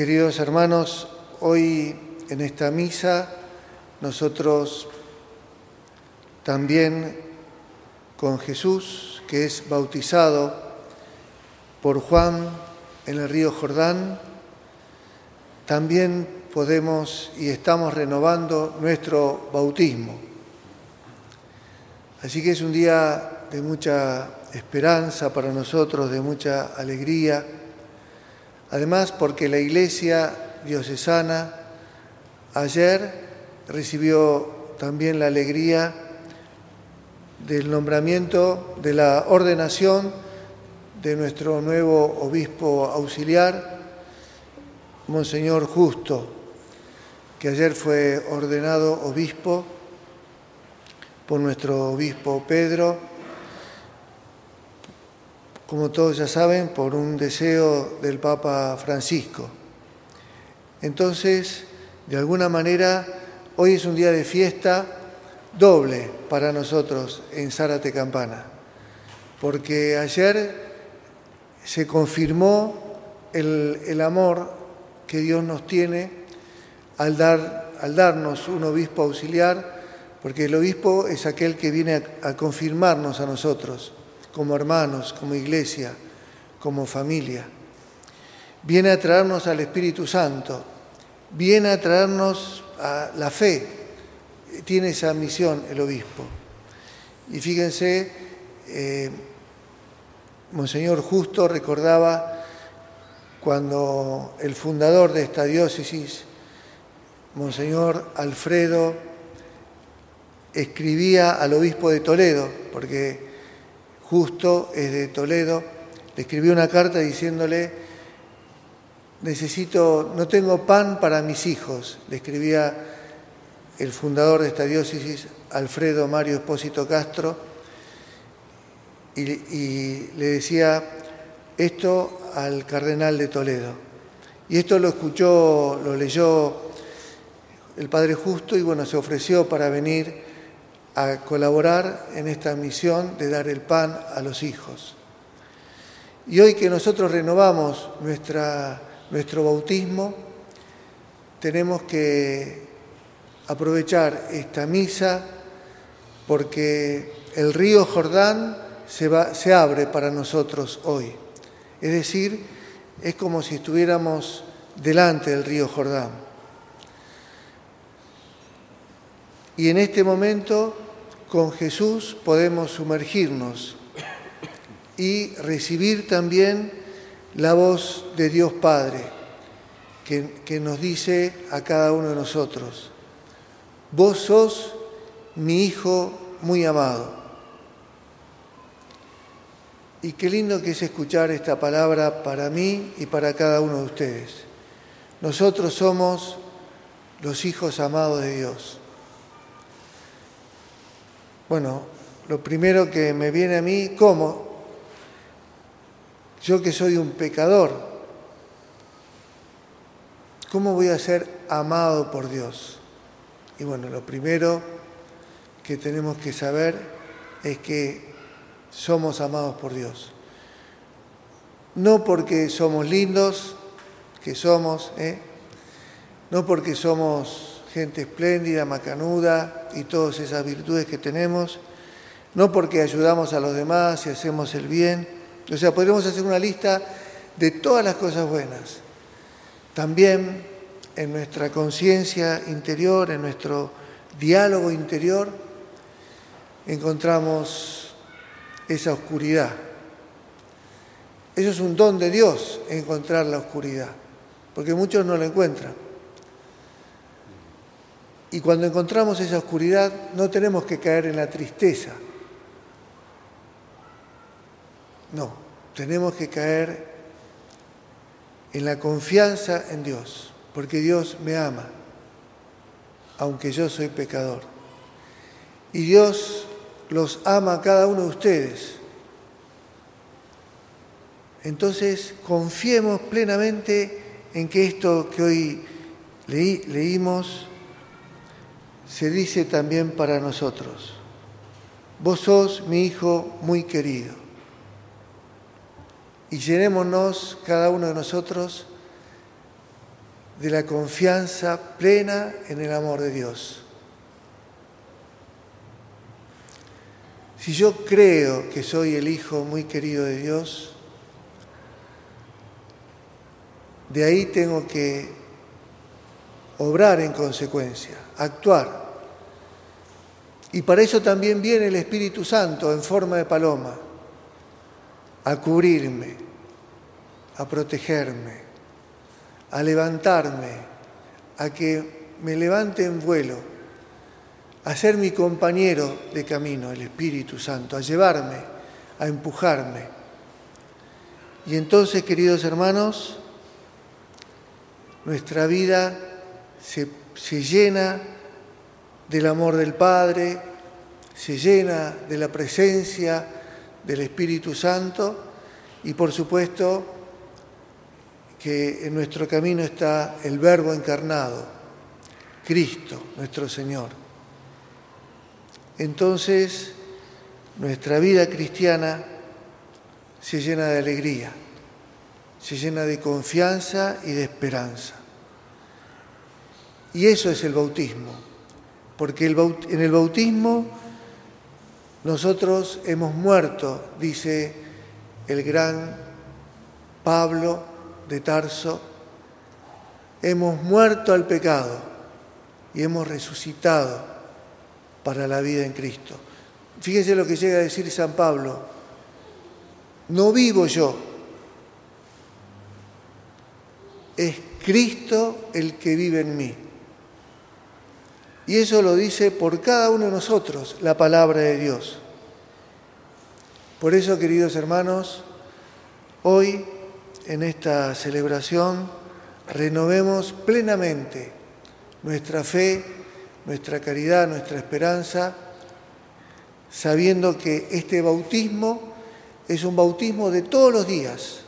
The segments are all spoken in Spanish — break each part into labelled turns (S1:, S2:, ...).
S1: Queridos hermanos, hoy en esta misa nosotros también con Jesús, que es bautizado por Juan en el río Jordán, también podemos y estamos renovando nuestro bautismo. Así que es un día de mucha esperanza para nosotros, de mucha alegría. Además, porque la Iglesia diocesana ayer recibió también la alegría del nombramiento, de la ordenación de nuestro nuevo obispo auxiliar, Monseñor Justo, que ayer fue ordenado obispo por nuestro obispo Pedro, como todos ya saben, por un deseo del Papa Francisco. Entonces, de alguna manera, hoy es un día de fiesta doble para nosotros en Zárate Campana, porque ayer se confirmó el, el, amor que Dios nos tiene al, dar, al darnos un obispo auxiliar, porque el obispo es aquel que viene a, a confirmarnos a nosotros como hermanos, como iglesia, como familia. Viene a traernos al Espíritu Santo, viene a traernos a la fe. Tiene esa misión el obispo. Y fíjense, eh, Monseñor Justo recordaba cuando el fundador de esta diócesis, Monseñor Alfredo, escribía al obispo de Toledo, porque Justo es de Toledo, le escribió una carta diciéndole, necesito, no tengo pan para mis hijos, le escribía el fundador de esta diócesis, Alfredo Mario Espósito Castro, y, y le decía esto al cardenal de Toledo. Y esto lo escuchó, lo leyó el Padre Justo y bueno, se ofreció para venir a colaborar en esta misión de dar el pan a los hijos. Y hoy que nosotros renovamos nuestra, nuestro bautismo, tenemos que aprovechar esta misa porque el río Jordán se, va, se abre para nosotros hoy. Es decir, es como si estuviéramos delante del río Jordán. Y en este momento con Jesús podemos sumergirnos y recibir también la voz de Dios Padre que, nos dice a cada uno de nosotros, vos sos mi Hijo muy amado. Y qué lindo que es escuchar esta palabra para mí y para cada uno de ustedes. Nosotros somos los hijos amados de Dios. Bueno, lo primero que me viene a mí, ¿cómo? Yo que soy un pecador, ¿cómo voy a ser amado por Dios? Y bueno, lo primero que tenemos que saber es que somos amados por Dios. No porque somos lindos, que somos, ¿eh? no porque somos gente espléndida, macanuda y todas esas virtudes que tenemos, no porque ayudamos a los demás y hacemos el bien. O sea, podríamos hacer una lista de todas las cosas buenas. También en nuestra conciencia interior, en nuestro diálogo interior, encontramos esa oscuridad. Eso es un don de Dios, encontrar la oscuridad, porque muchos no la encuentran. Y cuando encontramos esa oscuridad no tenemos que caer en la tristeza. No, tenemos que caer en la confianza en Dios, porque Dios me ama, aunque yo soy pecador. Y Dios los ama a cada uno de ustedes. Entonces confiemos plenamente en que esto que hoy leí, leímos se dice también para nosotros, vos sos mi hijo muy querido. Y llenémonos cada uno de nosotros de la confianza plena en el amor de Dios. Si yo creo que soy el hijo muy querido de Dios, de ahí tengo que obrar en consecuencia, actuar. Y para eso también viene el Espíritu Santo en forma de paloma, a cubrirme, a protegerme, a levantarme, a que me levante en vuelo a ser mi compañero de camino, el Espíritu Santo, a llevarme, a empujarme. Y entonces, queridos hermanos, nuestra vida se, llena del amor del Padre, se llena de la presencia del Espíritu Santo y por supuesto que en nuestro camino está el Verbo encarnado, Cristo, nuestro Señor entonces nuestra vida cristiana se llena de alegría, se llena de confianza y de esperanza. Y eso es el bautismo, porque en el bautismo nosotros hemos muerto, dice el gran Pablo de Tarso, hemos muerto al pecado y hemos resucitado para la vida en Cristo. Fíjense lo que llega a decir San Pablo. No vivo yo, es Cristo el que vive en mí. Y eso lo dice por cada uno de nosotros la palabra de Dios. Por eso, queridos hermanos, hoy en esta celebración renovemos plenamente nuestra fe nuestra caridad, nuestra esperanza, sabiendo que este bautismo es un bautismo de todos los días.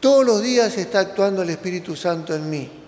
S1: Todos los días está actuando el Espíritu Santo en mí.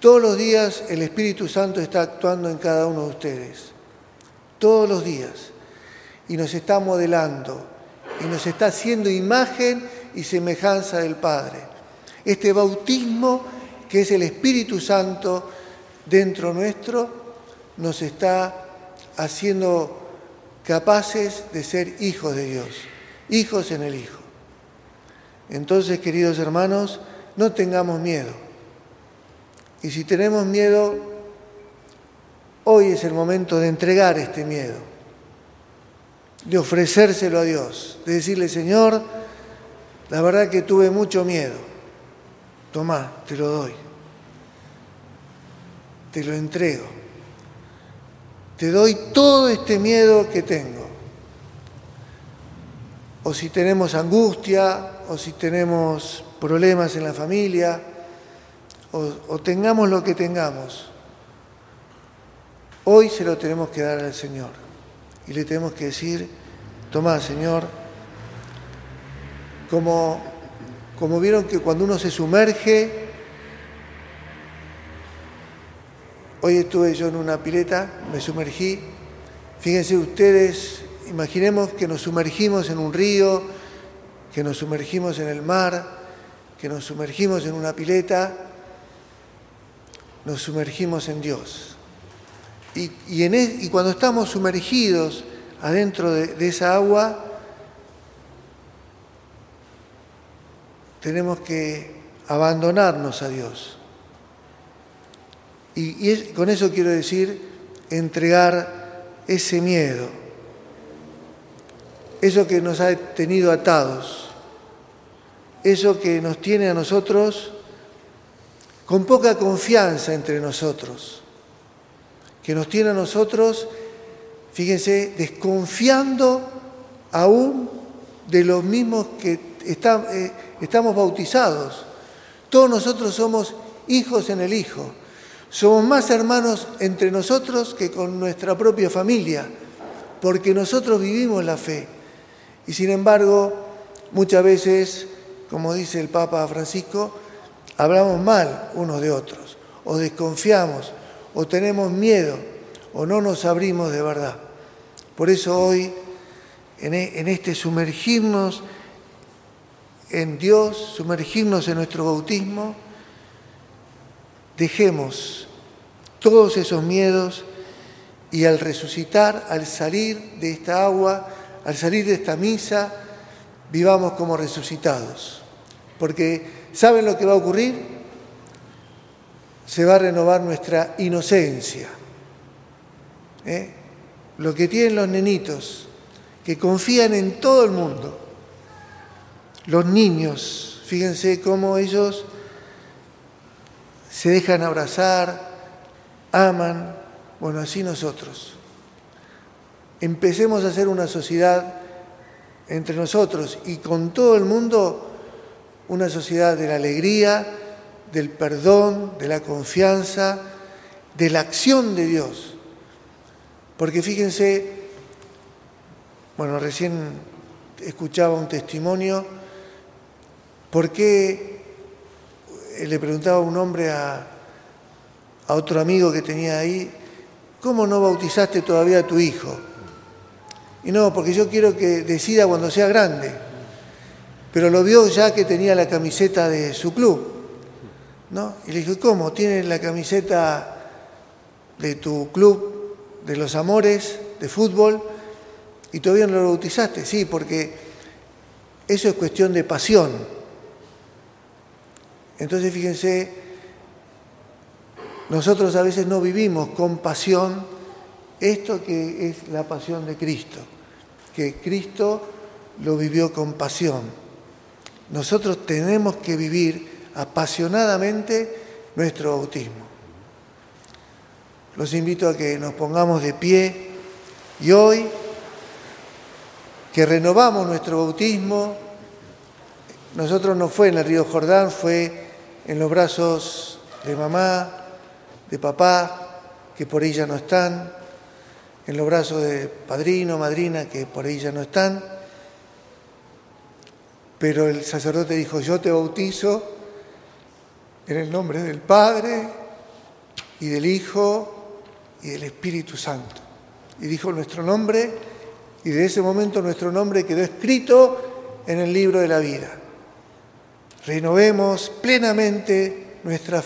S1: Todos los días el Espíritu Santo está actuando en cada uno de ustedes. Todos los días. Y nos está modelando. Y nos está haciendo imagen y semejanza del Padre. Este bautismo que es el Espíritu Santo dentro nuestro nos está haciendo capaces de ser hijos de Dios, hijos en el Hijo. Entonces, queridos hermanos, no tengamos miedo. Y si tenemos miedo, hoy es el momento de entregar este miedo, de ofrecérselo a Dios, de decirle, Señor, la verdad que tuve mucho miedo. Tomá, te lo doy te lo entrego. Te doy todo este miedo que tengo. O si tenemos angustia, o si tenemos problemas en la familia, o, tengamos lo que tengamos. Hoy se lo tenemos que dar al Señor. Y le tenemos que decir, toma Señor, como, como vieron que cuando uno se sumerge, Hoy estuve yo en una pileta, me sumergí. Fíjense ustedes, imaginemos que nos sumergimos en un río, que nos sumergimos en el mar, que nos sumergimos en una pileta, nos sumergimos en Dios. Y, y cuando estamos sumergidos adentro de esa agua, tenemos que abandonarnos a Dios. Y, con eso quiero decir entregar ese miedo, eso que nos ha tenido atados, eso que nos tiene a nosotros con poca confianza entre nosotros, que nos tiene a nosotros, fíjense, desconfiando aún de los mismos que eh, estamos bautizados. Todos nosotros somos hijos en el Hijo. Somos más hermanos entre nosotros que con nuestra propia familia, porque nosotros vivimos la fe. Y sin embargo, muchas veces, como dice el Papa Francisco, hablamos mal unos de otros, o desconfiamos, o tenemos miedo, o no nos abrimos de verdad. Por eso hoy, en e, este sumergirnos en Dios, sumergirnos en nuestro bautismo, dejemos todos esos miedos y al resucitar, al salir de esta agua, al salir de esta misa, vivamos como resucitados. Porque ¿saben lo que va a ocurrir? Se va a renovar nuestra inocencia. ¿eh? Lo que tienen los nenitos, que confían en todo el mundo. Los niños, fíjense cómo ellos se dejan abrazar, aman, bueno, así nosotros. Empecemos a hacer una sociedad entre nosotros y con todo el mundo, una sociedad de la alegría, del perdón, de la confianza, de la acción de Dios. Porque fíjense, bueno, recién escuchaba un testimonio, ¿por qué le preguntaba un hombre a, a otro amigo que tenía ahí, ¿cómo no bautizaste todavía a tu hijo? Y no, porque yo quiero que decida cuando sea grande. Pero lo vio ya que tenía la camiseta de su club. ¿no? Y le dije, ¿cómo? ¿Tienes la camiseta de tu club de los amores de fútbol y todavía no lo bautizaste? Sí, porque eso es cuestión de pasión. Entonces fíjense, nosotros a veces no vivimos con pasión esto que es la pasión de Cristo, que Cristo lo vivió con pasión. Nosotros tenemos que vivir apasionadamente nuestro bautismo. Los invito a que nos pongamos de pie y hoy que renovamos nuestro bautismo, nosotros no fue en el río Jordán, fue en los brazos de mamá, de papá, que por ella no están, en los brazos de padrino, madrina, que por ella no están. Pero el sacerdote dijo, yo te bautizo en el nombre del Padre y del Hijo y del Espíritu Santo. Y dijo nuestro nombre y de ese momento nuestro nombre quedó escrito en el libro de la vida. Renovemos plenamente nuestra fe.